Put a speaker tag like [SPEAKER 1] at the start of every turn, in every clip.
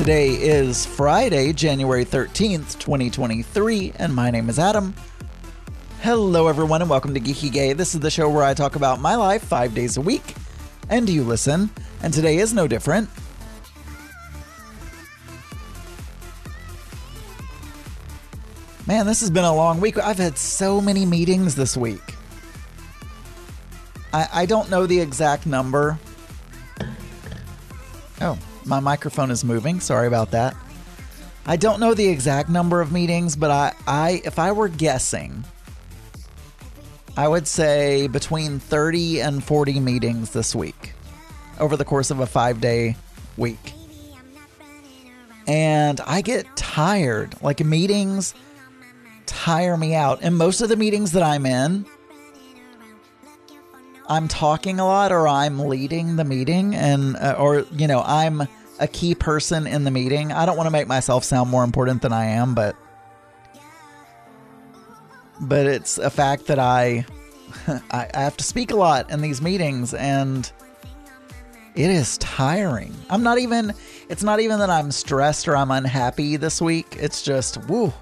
[SPEAKER 1] Today is Friday, January 13th, 2023, and my name is Adam. Hello, everyone, and welcome to Geeky Gay. This is the show where I talk about my life five days a week, and you listen, and today is no different. Man, this has been a long week. I've had so many meetings this week. I, I don't know the exact number. Oh, my microphone is moving. Sorry about that. I don't know the exact number of meetings, but I, I if I were guessing, I would say between 30 and 40 meetings this week over the course of a five day week. And I get tired. Like meetings tire me out. And most of the meetings that I'm in, I'm talking a lot or I'm leading the meeting and uh, or you know, I'm a key person in the meeting. I don't want to make myself sound more important than I am, but but it's a fact that I I, have to speak a lot in these meetings and it is tiring. I'm not even it's not even that I'm stressed or I'm unhappy this week. It's just woo.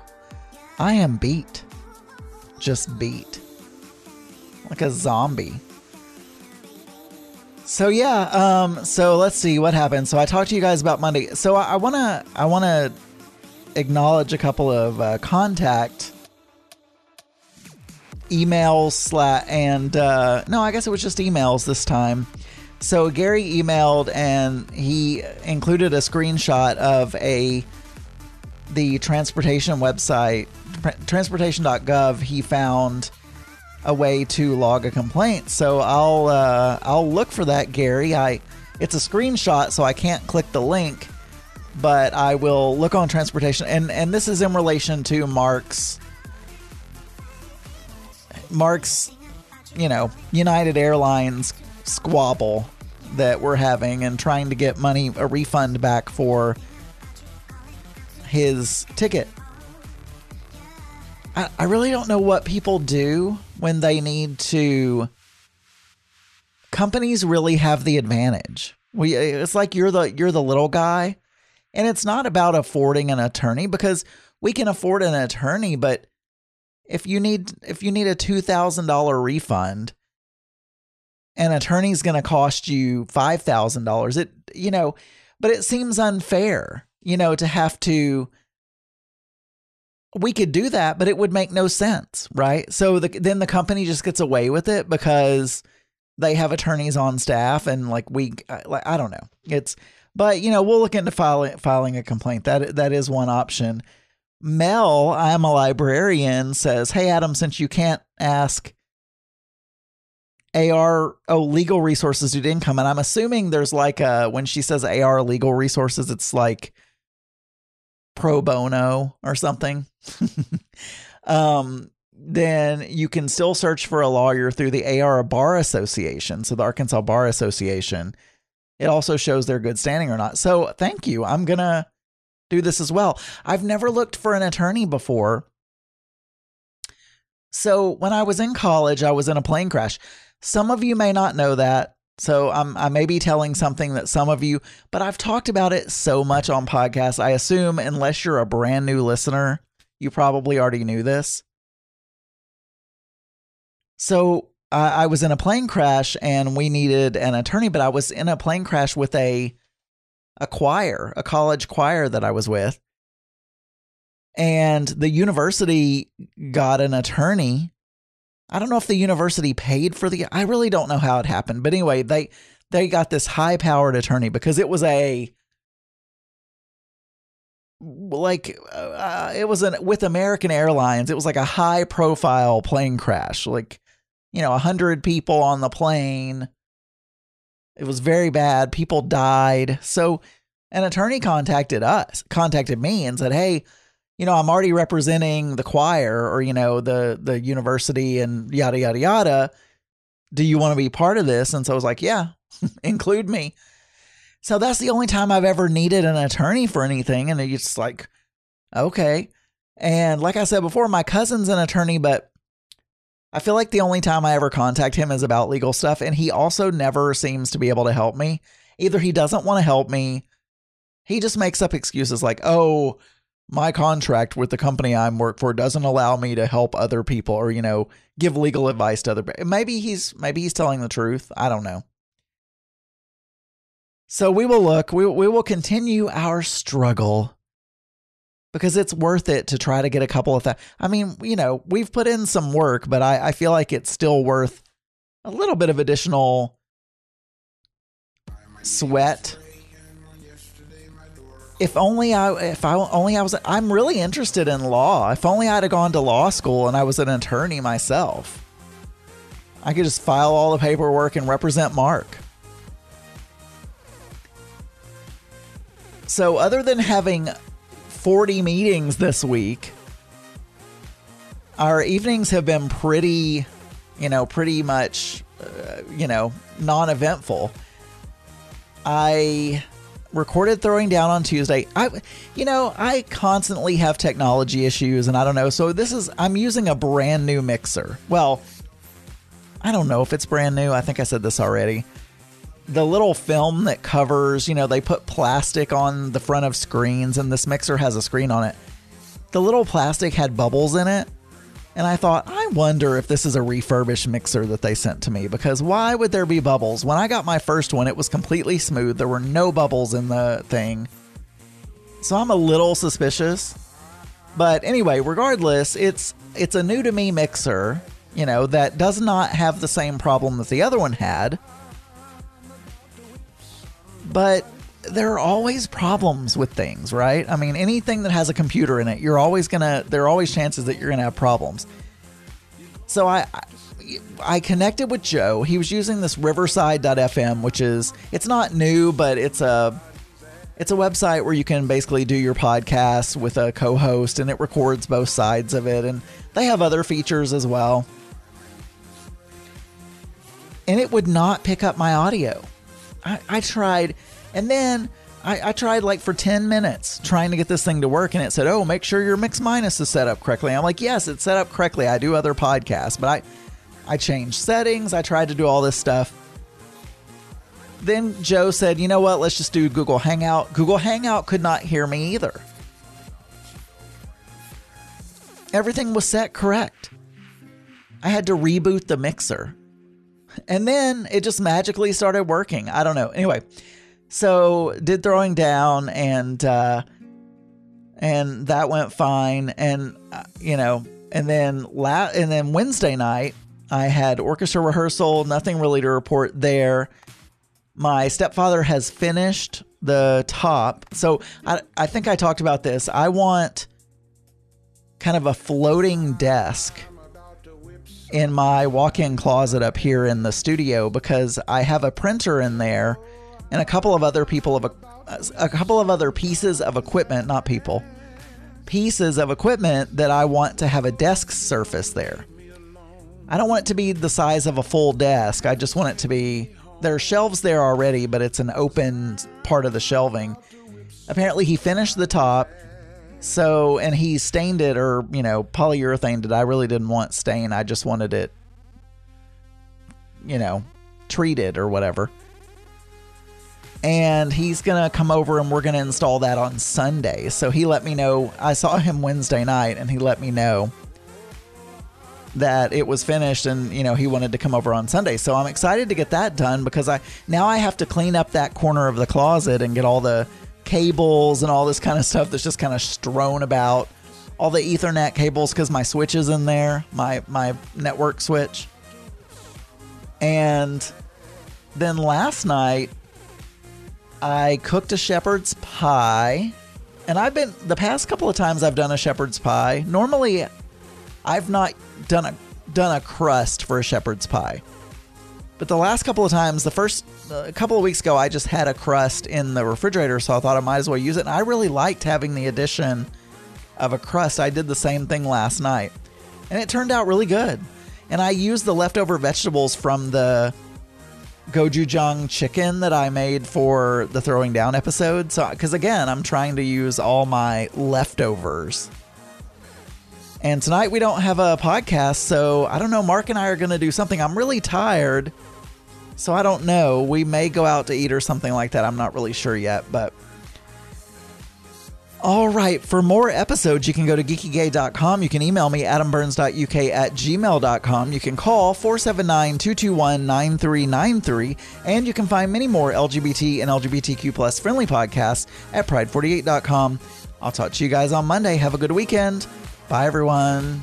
[SPEAKER 1] I am beat. Just beat. Like a zombie. So yeah, um, so let's see what happened. So I talked to you guys about Monday. So I, wanna I wanna acknowledge a couple of uh, contact emails sla- and uh, no, I guess it was just emails this time. So Gary emailed and he included a screenshot of a the transportation website transportation.gov. He found a way to log a complaint. So I'll uh, I'll look for that, Gary. I it's a screenshot, so I can't click the link, but I will look on transportation, and and this is in relation to Mark's Mark's you know United Airlines squabble that we're having and trying to get money a refund back for his ticket. I, I really don't know what people do when they need to. Companies really have the advantage. We it's like you're the you're the little guy, and it's not about affording an attorney because we can afford an attorney, but if you need if you need a two thousand dollar refund, an attorney's going to cost you five thousand dollars. It you know, but it seems unfair, you know, to have to we could do that, but it would make no sense, right? So the, then the company just gets away with it because they have attorneys on staff, and like we, like I don't know, it's. But you know, we'll look into filing filing a complaint. That that is one option. Mel, I'm a librarian, says, "Hey Adam, since you can't ask AR oh legal resources due to income, and I'm assuming there's like a when she says AR legal resources, it's like." Pro bono or something, um, then you can still search for a lawyer through the AR Bar Association. So the Arkansas Bar Association. It also shows their good standing or not. So thank you. I'm to do this as well. I've never looked for an attorney before. So when I was in college, I was in a plane crash. Some of you may not know that. So I'm, I may be telling something that some of you, but I've talked about it so much on podcasts. I assume, unless you're a brand new listener, you probably already knew this. So I, I was in a plane crash and we needed an attorney, but I was in a plane crash with a a choir, a college choir that I was with. And the university got an attorney I don't know if the university paid for the I really don't know how it happened. But anyway, they they got this high-powered attorney because it was a like uh, it was an with American Airlines, it was like a high-profile plane crash. Like, you know, a 100 people on the plane. It was very bad. People died. So an attorney contacted us, contacted me and said, "Hey, you know, I'm already representing the choir or, you know, the the university and yada yada yada. Do you want to be part of this? And so I was like, yeah, include me. So that's the only time I've ever needed an attorney for anything. And it's like, okay. And like I said before, my cousin's an attorney, but I feel like the only time I ever contact him is about legal stuff. And he also never seems to be able to help me. Either he doesn't want to help me He just makes up excuses like, "Oh, my contract with the company I'm work for doesn't allow me to help other people or, you know, give legal advice to other maybe he's maybe he's telling the truth. I don't know. So we will look, we, we will continue our struggle because it's worth it to try to get a couple of that. I mean, you know, we've put in some work, but I, I feel like it's still worth a little bit of additional sweat. If only I, if I only I was, I'm really interested in law. If only I'd have gone to law school and I was an attorney myself, I could just file all the paperwork and represent Mark. So, other than having 40 meetings this week, our evenings have been pretty, you know, pretty much, uh, you know, non eventful. I recorded throwing down on Tuesday. I you know, I constantly have technology issues and I don't know. So this is I'm using a brand new mixer. Well, I don't know if it's brand new. I think I said this already the little film that covers, you know, they put plastic on the front of screens and this mixer has a screen on it. The little plastic had bubbles in it. And I thought, I wonder if this is a refurbished mixer that they sent to me because why would there be bubbles? When I got my first one, it was completely smooth. There were no bubbles in the thing. So I'm a little suspicious. But anyway, regardless, it's it's a new to me mixer, you know, that does not have the same problem that the other one had but there are always problems with things, right? I mean, anything that has a computer in it, you're always gonna. There are always chances that you're gonna have problems. So I, I connected with Joe. He was using this Riverside.fm, which is it's not new, but it's a it's a website where you can basically do your podcast with a co-host, and it records both sides of it, and they have other features as well. And it would not pick up my audio. I, I tried, and then I, I, tried like for 10 minutes trying to get this thing to work, and it said, Oh, make sure your mix minus is set up correctly. I'm like, Yes, it's set up correctly. I do other podcasts, but I, I changed settings. I tried to do all this stuff. Then Joe said, You know what? Let's just do Google Hangout. Google Hangout could not hear me either. Everything was set correct. I had to reboot the mixer. And then it just magically started working. I don't know. Anyway, so did throwing down and uh and that went fine and uh, you know, and then la- and then Wednesday night I had orchestra rehearsal, nothing really to report there. My stepfather has finished the top. So I I think I talked about this. I want kind of a floating desk in my walk-in closet up here in the studio because I have a printer in there and a couple of other people of a, a couple of other pieces of equipment, not people, pieces of equipment that I want to have a desk surface there. I don't want it to be the size of a full desk. I just want it to be there are shelves there already, but it's an open part of the shelving. Apparently he finished the top so, and he stained it or, you know, polyurethane it. I really didn't want stain. I just wanted it, you know, treated or whatever. And he's going to come over and we're going to install that on Sunday. So he let me know. I saw him Wednesday night and he let me know that it was finished and you know he wanted to come over on Sunday. So I'm excited to get that done because I now I have to clean up that corner of the closet and get all the cables and all this kind of stuff that's just kind of strewn about. All the Ethernet cables because my switch is in there, my my network switch. And then last night I cooked a shepherd's pie. And I've been the past couple of times I've done a shepherd's pie. Normally I've not done a done a crust for a shepherd's pie. But the last couple of times, the first a couple of weeks ago, I just had a crust in the refrigerator, so I thought I might as well use it. And I really liked having the addition of a crust. I did the same thing last night, and it turned out really good. And I used the leftover vegetables from the gochujang chicken that I made for the throwing down episode. So, because again, I'm trying to use all my leftovers. And tonight we don't have a podcast, so I don't know. Mark and I are going to do something. I'm really tired so I don't know. We may go out to eat or something like that. I'm not really sure yet, but All right. For more episodes, you can go to geekygay.com. You can email me, adamburns.uk at gmail.com. You can call 479 221 9393. And you can find many more LGBT and LGBTQ plus friendly podcasts at pride48.com. I'll talk to you guys on Monday. Have a good weekend. Bye, everyone.